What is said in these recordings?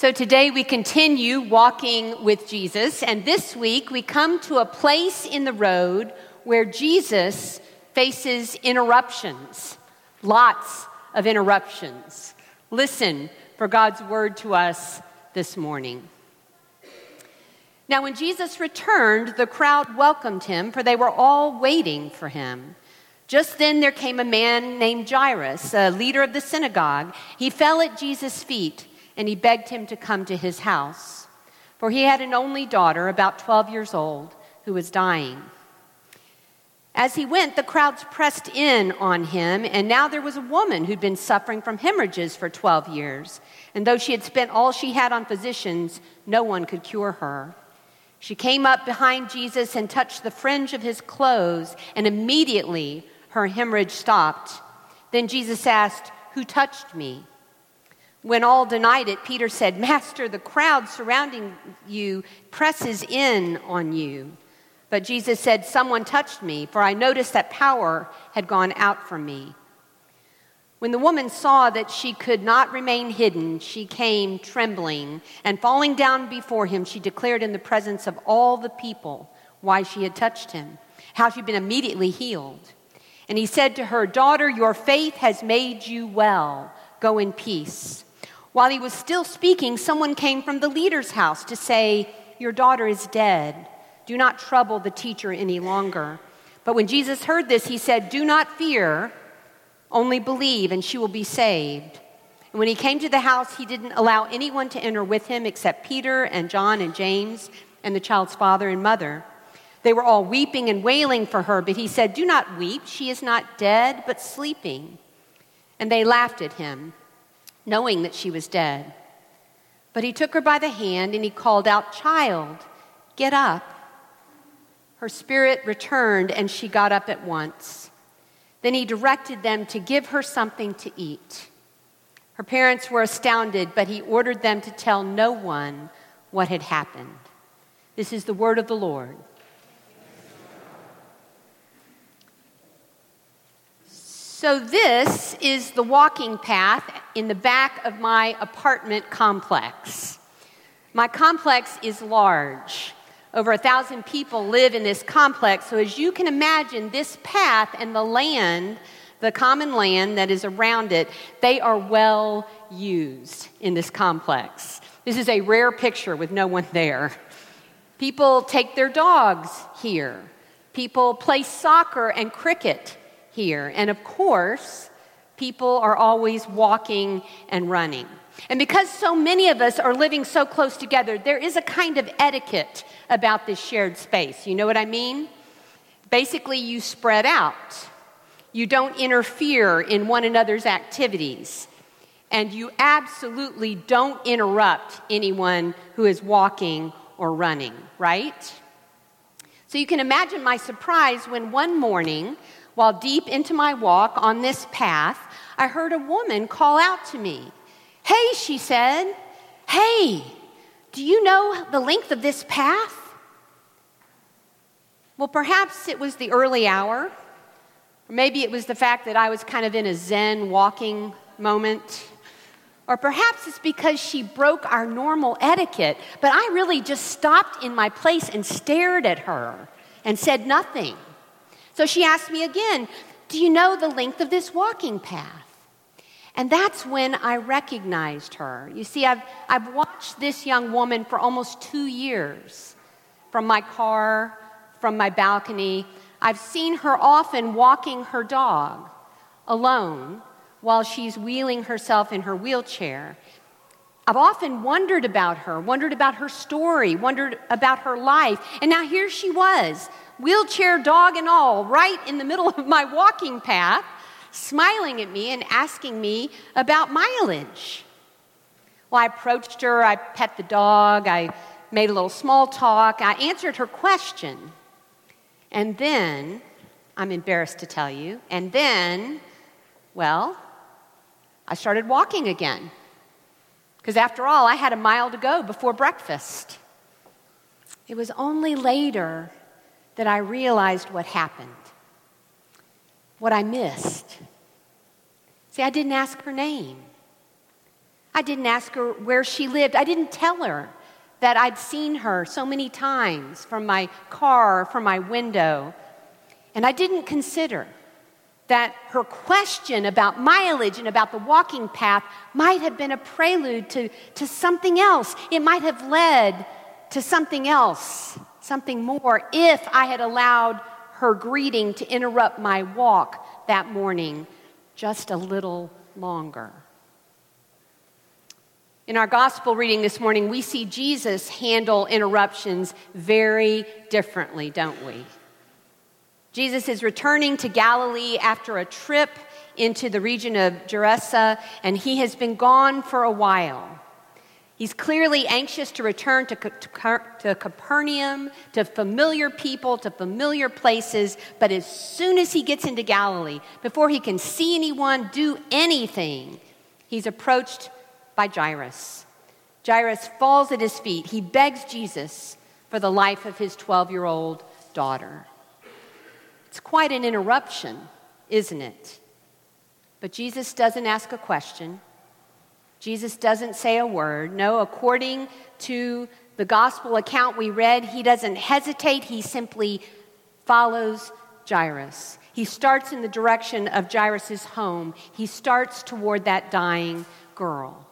So today we continue walking with Jesus, and this week we come to a place in the road where Jesus faces interruptions, lots of interruptions. Listen for God's word to us this morning. Now, when Jesus returned, the crowd welcomed him, for they were all waiting for him. Just then there came a man named Jairus, a leader of the synagogue. He fell at Jesus' feet and he begged him to come to his house. For he had an only daughter, about 12 years old, who was dying. As he went, the crowds pressed in on him, and now there was a woman who'd been suffering from hemorrhages for 12 years. And though she had spent all she had on physicians, no one could cure her. She came up behind Jesus and touched the fringe of his clothes, and immediately her hemorrhage stopped. Then Jesus asked, Who touched me? When all denied it, Peter said, Master, the crowd surrounding you presses in on you. But Jesus said, Someone touched me, for I noticed that power had gone out from me. When the woman saw that she could not remain hidden, she came trembling, and falling down before him, she declared in the presence of all the people why she had touched him, how she'd been immediately healed. And he said to her, Daughter, your faith has made you well. Go in peace. While he was still speaking, someone came from the leader's house to say, Your daughter is dead. Do not trouble the teacher any longer. But when Jesus heard this, he said, Do not fear, only believe, and she will be saved. And when he came to the house, he didn't allow anyone to enter with him except Peter and John and James and the child's father and mother. They were all weeping and wailing for her, but he said, Do not weep. She is not dead, but sleeping. And they laughed at him knowing that she was dead. But he took her by the hand and he called out, Child, get up. Her spirit returned and she got up at once. Then he directed them to give her something to eat. Her parents were astounded, but he ordered them to tell no one what had happened. This is the word of the Lord. So, this is the walking path in the back of my apartment complex. My complex is large. Over a thousand people live in this complex. So, as you can imagine, this path and the land, the common land that is around it, they are well used in this complex. This is a rare picture with no one there. People take their dogs here. People play soccer and cricket here. And of course, people are always walking and running. And because so many of us are living so close together, there is a kind of etiquette about this shared space. You know what I mean? Basically, you spread out. You don't interfere in one another's activities. And you absolutely don't interrupt anyone who is walking or running, right? So you can imagine my surprise when one morning while deep into my walk on this path, I heard a woman call out to me. Hey, she said, hey, do you know the length of this path? Well, perhaps it was the early hour, or maybe it was the fact that I was kind of in a Zen walking moment. Or perhaps it's because she broke our normal etiquette, but I really just stopped in my place and stared at her and said nothing. So she asked me again, Do you know the length of this walking path? And that's when I recognized her. You see, I've, I've watched this young woman for almost two years from my car, from my balcony. I've seen her often walking her dog alone while she's wheeling herself in her wheelchair. I've often wondered about her, wondered about her story, wondered about her life. And now here she was, wheelchair dog and all, right in the middle of my walking path, smiling at me and asking me about mileage. Well, I approached her, I pet the dog, I made a little small talk, I answered her question. And then, I'm embarrassed to tell you, and then, well, I started walking again. Because after all, I had a mile to go before breakfast. It was only later that I realized what happened, what I missed. See, I didn't ask her name. I didn't ask her where she lived. I didn't tell her that I'd seen her so many times from my car, from my window. And I didn't consider that her question about mileage and about the walking path might have been a prelude to, to something else. It might have led to something else, something more, if I had allowed her greeting to interrupt my walk that morning just a little longer. In our gospel reading this morning, we see Jesus handle interruptions very differently, don't we? Jesus is returning to Galilee after a trip into the region of Gerasa, and he has been gone for a while. He's clearly anxious to return to, to, to, Capernaum, to familiar people, to familiar places, but as soon as he gets into Galilee, before he can see anyone, do anything, he's approached by Jairus. Jairus falls at his feet. He begs Jesus for the life of his 12 year old daughter. It's quite an interruption, isn't it? But Jesus doesn't ask a question. Jesus doesn't say a word. No, according to the gospel account we read, he doesn't hesitate. He simply follows Jairus. He starts in the direction of Jairus' home. He starts toward that dying girl.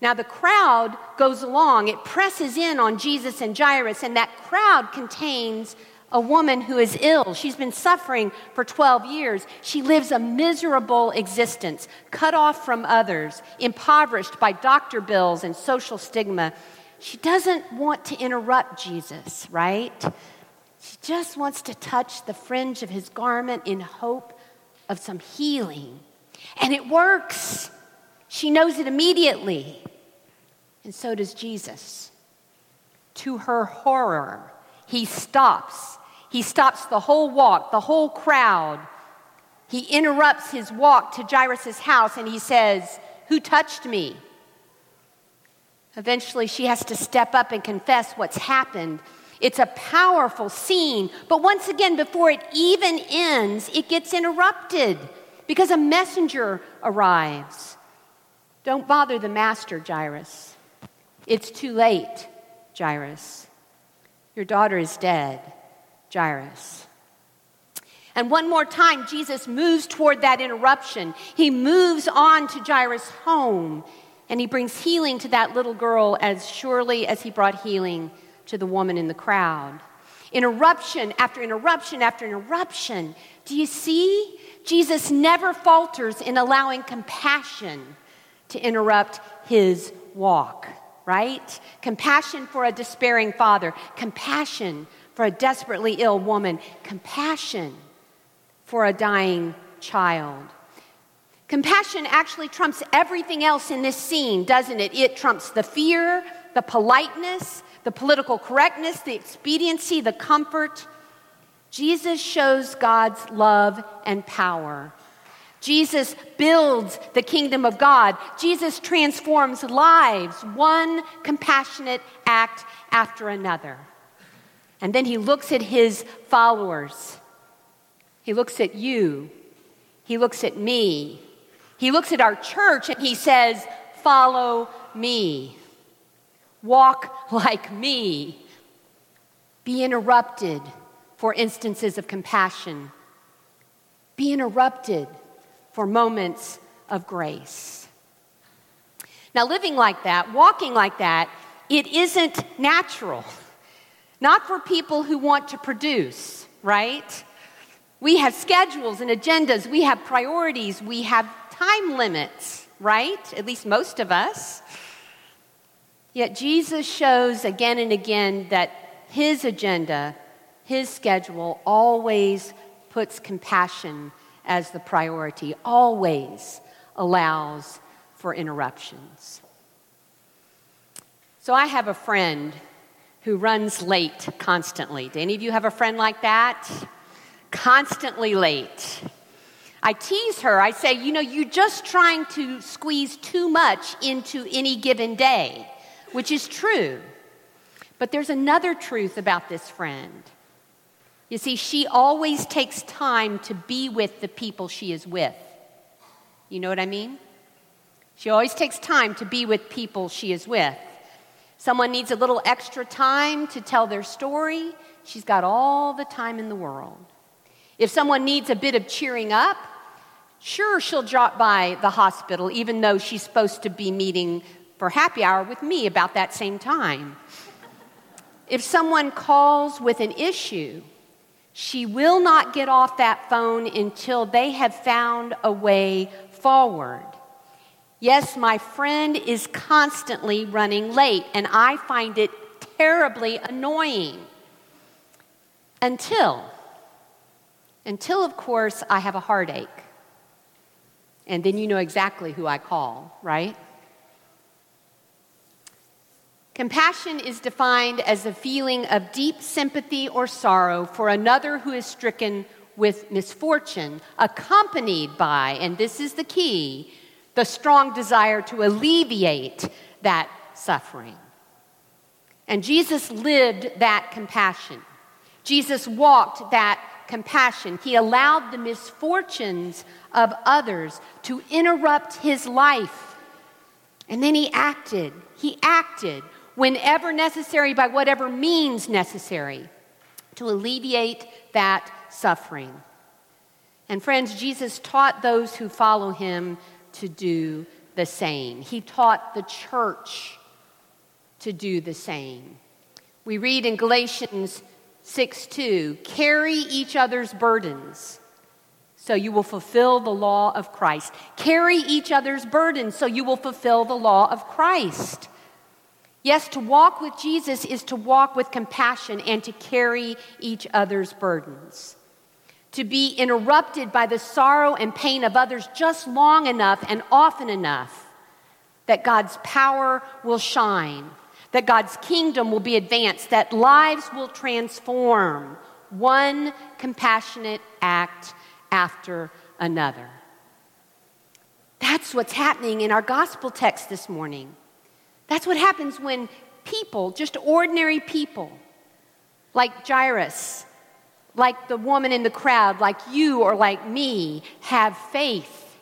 Now, the crowd goes along, it presses in on Jesus and Jairus, and that crowd contains a woman who is ill. She's been suffering for 12 years. She lives a miserable existence, cut off from others, impoverished by doctor bills and social stigma. She doesn't want to interrupt Jesus, right? She just wants to touch the fringe of his garment in hope of some healing. And it works. She knows it immediately. And so does Jesus. To her horror, he stops. He stops the whole walk, the whole crowd. He interrupts his walk to Jairus' house and he says, Who touched me? Eventually, she has to step up and confess what's happened. It's a powerful scene, but once again, before it even ends, it gets interrupted because a messenger arrives. Don't bother the master, Jairus. It's too late, Jairus. Your daughter is dead, Jairus. And one more time, Jesus moves toward that interruption. He moves on to Jairus' home, and he brings healing to that little girl as surely as he brought healing to the woman in the crowd. Interruption after interruption after interruption. Do you see? Jesus never falters in allowing compassion to interrupt his walk right? Compassion for a despairing father, compassion for a desperately ill woman, compassion for a dying child. Compassion actually trumps everything else in this scene, doesn't it? It trumps the fear, the politeness, the political correctness, the expediency, the comfort. Jesus shows God's love and power Jesus builds the kingdom of God. Jesus transforms lives, one compassionate act after another. And then he looks at his followers. He looks at you. He looks at me. He looks at our church and he says, Follow me. Walk like me. Be interrupted for instances of compassion. Be interrupted for moments of grace. Now, living like that, walking like that, it isn't natural. Not for people who want to produce, right? We have schedules and agendas, we have priorities, we have time limits, right? At least most of us. Yet Jesus shows again and again that his agenda, his schedule, always puts compassion as the priority always allows for interruptions. So I have a friend who runs late constantly. Do any of you have a friend like that? Constantly late. I tease her. I say, you know, you're just trying to squeeze too much into any given day, which is true. But there's another truth about this friend. You see, she always takes time to be with the people she is with. You know what I mean? She always takes time to be with people she is with. Someone needs a little extra time to tell their story, she's got all the time in the world. If someone needs a bit of cheering up, sure, she'll drop by the hospital, even though she's supposed to be meeting for happy hour with me about that same time. If someone calls with an issue, she will not get off that phone until they have found a way forward. Yes, my friend is constantly running late, and I find it terribly annoying. Until, until, of course, I have a heartache. And then you know exactly who I call, right? Compassion is defined as a feeling of deep sympathy or sorrow for another who is stricken with misfortune, accompanied by, and this is the key, the strong desire to alleviate that suffering. And Jesus lived that compassion. Jesus walked that compassion. He allowed the misfortunes of others to interrupt his life. And then he acted. He acted whenever necessary, by whatever means necessary, to alleviate that suffering. And friends, Jesus taught those who follow him to do the same. He taught the church to do the same. We read in Galatians 6 2, carry each other's burdens so you will fulfill the law of Christ. Carry each other's burdens so you will fulfill the law of Christ. Yes, to walk with Jesus is to walk with compassion and to carry each other's burdens. To be interrupted by the sorrow and pain of others just long enough and often enough that God's power will shine, that God's kingdom will be advanced, that lives will transform, one compassionate act after another. That's what's happening in our gospel text this morning. That's what happens when people, just ordinary people, like Jairus, like the woman in the crowd, like you or like me, have faith.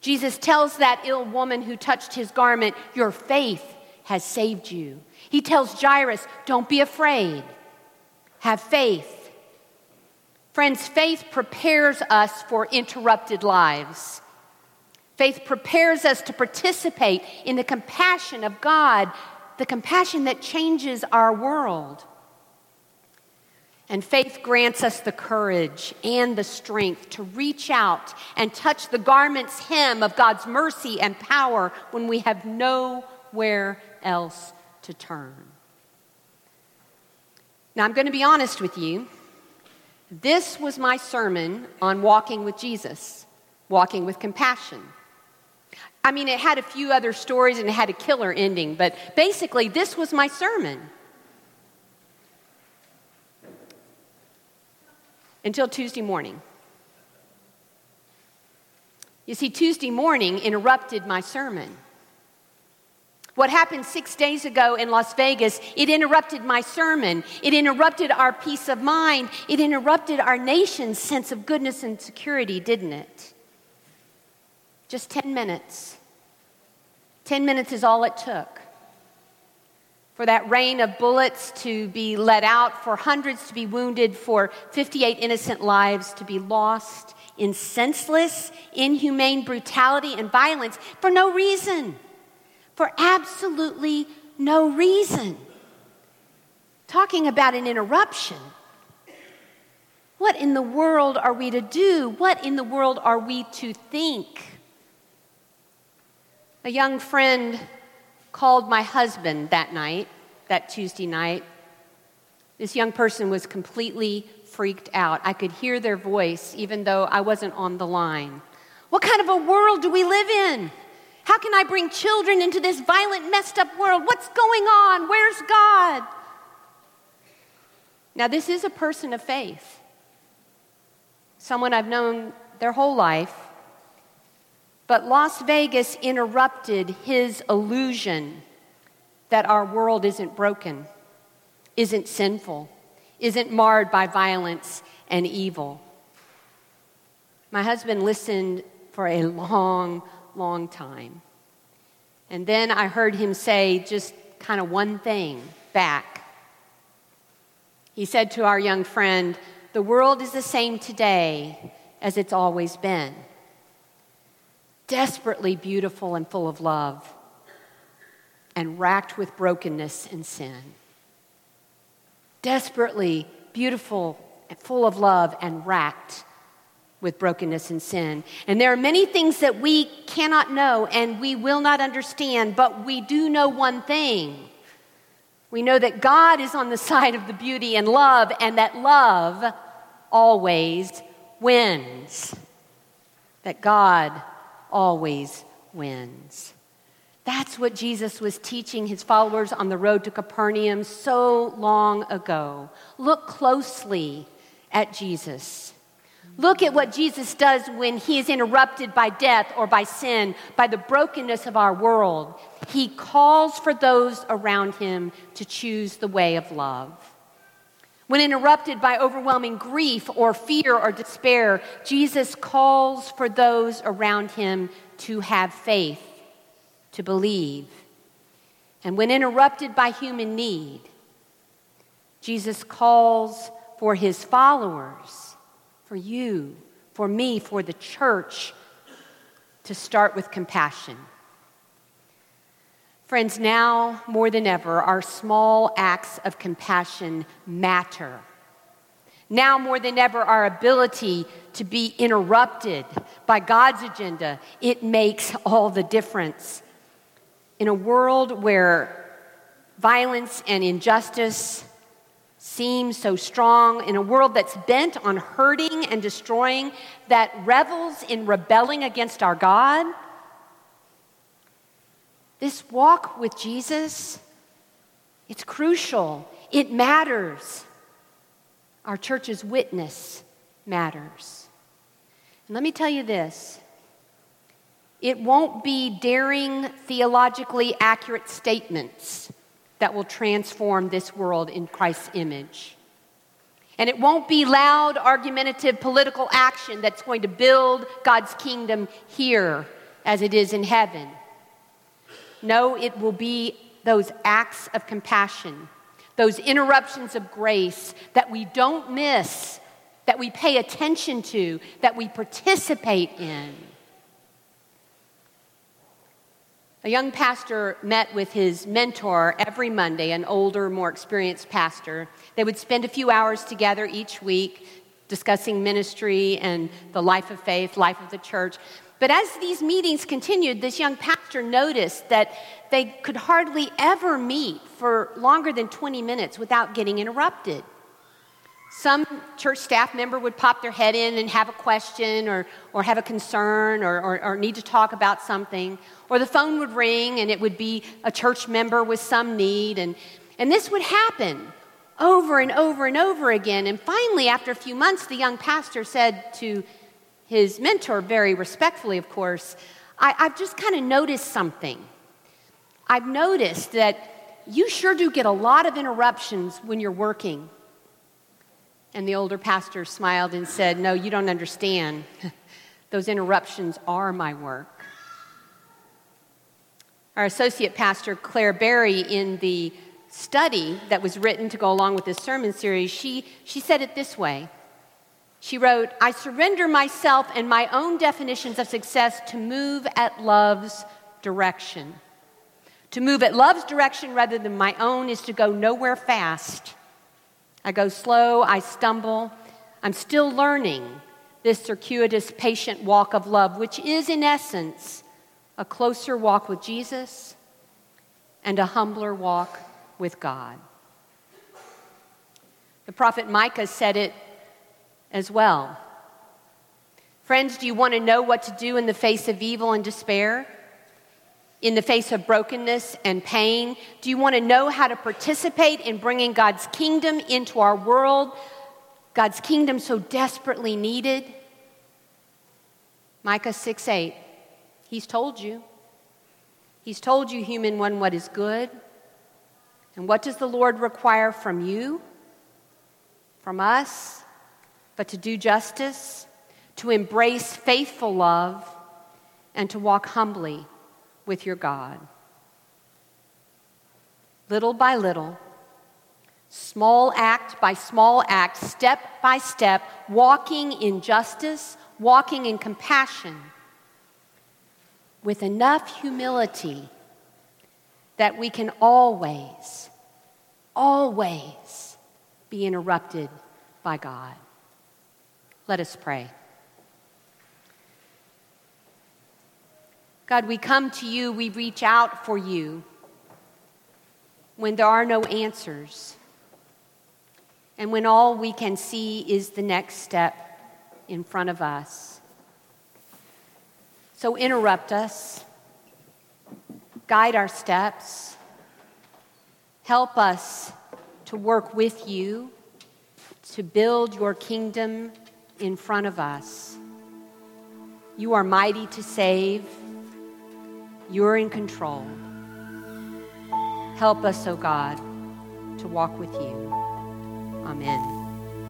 Jesus tells that ill woman who touched his garment, Your faith has saved you. He tells Jairus, Don't be afraid, have faith. Friends, faith prepares us for interrupted lives. Faith prepares us to participate in the compassion of God, the compassion that changes our world. And faith grants us the courage and the strength to reach out and touch the garment's hem of God's mercy and power when we have nowhere else to turn. Now, I'm going to be honest with you. This was my sermon on walking with Jesus, walking with compassion. I mean, it had a few other stories and it had a killer ending, but basically, this was my sermon. Until Tuesday morning. You see, Tuesday morning interrupted my sermon. What happened six days ago in Las Vegas, it interrupted my sermon. It interrupted our peace of mind. It interrupted our nation's sense of goodness and security, didn't it? Just 10 minutes. 10 minutes is all it took for that rain of bullets to be let out, for hundreds to be wounded, for 58 innocent lives to be lost in senseless, inhumane brutality and violence for no reason. For absolutely no reason. Talking about an interruption. What in the world are we to do? What in the world are we to think? A young friend called my husband that night, that Tuesday night. This young person was completely freaked out. I could hear their voice even though I wasn't on the line. What kind of a world do we live in? How can I bring children into this violent, messed up world? What's going on? Where's God? Now, this is a person of faith, someone I've known their whole life. But Las Vegas interrupted his illusion that our world isn't broken, isn't sinful, isn't marred by violence and evil. My husband listened for a long, long time. And then I heard him say just kind of one thing back. He said to our young friend, The world is the same today as it's always been. Desperately beautiful and full of love, and racked with brokenness and sin. Desperately beautiful and full of love, and racked with brokenness and sin. And there are many things that we cannot know and we will not understand, but we do know one thing. We know that God is on the side of the beauty and love, and that love always wins. That God always wins. That's what Jesus was teaching his followers on the road to Capernaum so long ago. Look closely at Jesus. Look at what Jesus does when he is interrupted by death or by sin, by the brokenness of our world. He calls for those around him to choose the way of love. When interrupted by overwhelming grief or fear or despair, Jesus calls for those around him to have faith, to believe. And when interrupted by human need, Jesus calls for his followers for you, for me, for the church to start with compassion. Friends, now more than ever, our small acts of compassion matter. Now more than ever, our ability to be interrupted by God's agenda, it makes all the difference. In a world where violence and injustice seem so strong in a world that's bent on hurting and destroying, that revels in rebelling against our God. This walk with Jesus, it's crucial. It matters. Our church's witness matters. And let me tell you this it won't be daring, theologically accurate statements that will transform this world in Christ's image. And it won't be loud, argumentative political action that's going to build God's kingdom here as it is in heaven. No, it will be those acts of compassion, those interruptions of grace that we don't miss, that we pay attention to, that we participate in. A young pastor met with his mentor every Monday, an older, more experienced pastor. They would spend a few hours together each week discussing ministry and the life of faith, life of the church. But as these meetings continued, this young pastor noticed that they could hardly ever meet for longer than 20 minutes without getting interrupted. Some church staff member would pop their head in and have a question or, or have a concern or, or, or, need to talk about something. Or the phone would ring and it would be a church member with some need. And, and this would happen over and over and over again. And finally, after a few months, the young pastor said to his mentor, very respectfully, of course, I, I've just kind of noticed something. I've noticed that you sure do get a lot of interruptions when you're working. And the older pastor smiled and said, No, you don't understand. Those interruptions are my work. Our associate pastor, Claire Berry, in the study that was written to go along with this sermon series, she, she said it this way. She wrote, I surrender myself and my own definitions of success to move at love's direction. To move at love's direction rather than my own is to go nowhere fast I go slow, I stumble. I'm still learning this circuitous, patient walk of love, which is, in essence, a closer walk with Jesus and a humbler walk with God. The prophet Micah said it as well. Friends, do you want to know what to do in the face of evil and despair? in the face of brokenness and pain? Do you want to know how to participate in bringing God's kingdom into our world? God's kingdom so desperately needed? Micah 6 8. He's told you. He's told you, human one, what is good. And what does the Lord require from you, from us, but to do justice, to embrace faithful love, and to walk humbly with your God. Little by little, small act by small act, step by step, walking in justice, walking in compassion, with enough humility that we can always, always be interrupted by God. Let us pray. God, we come to you, we reach out for you when there are no answers, and when all we can see is the next step in front of us. So interrupt us, guide our steps, help us to work with you to build your kingdom in front of us. You are mighty to save. You're in control. Help us, O oh God, to walk with you. Amen.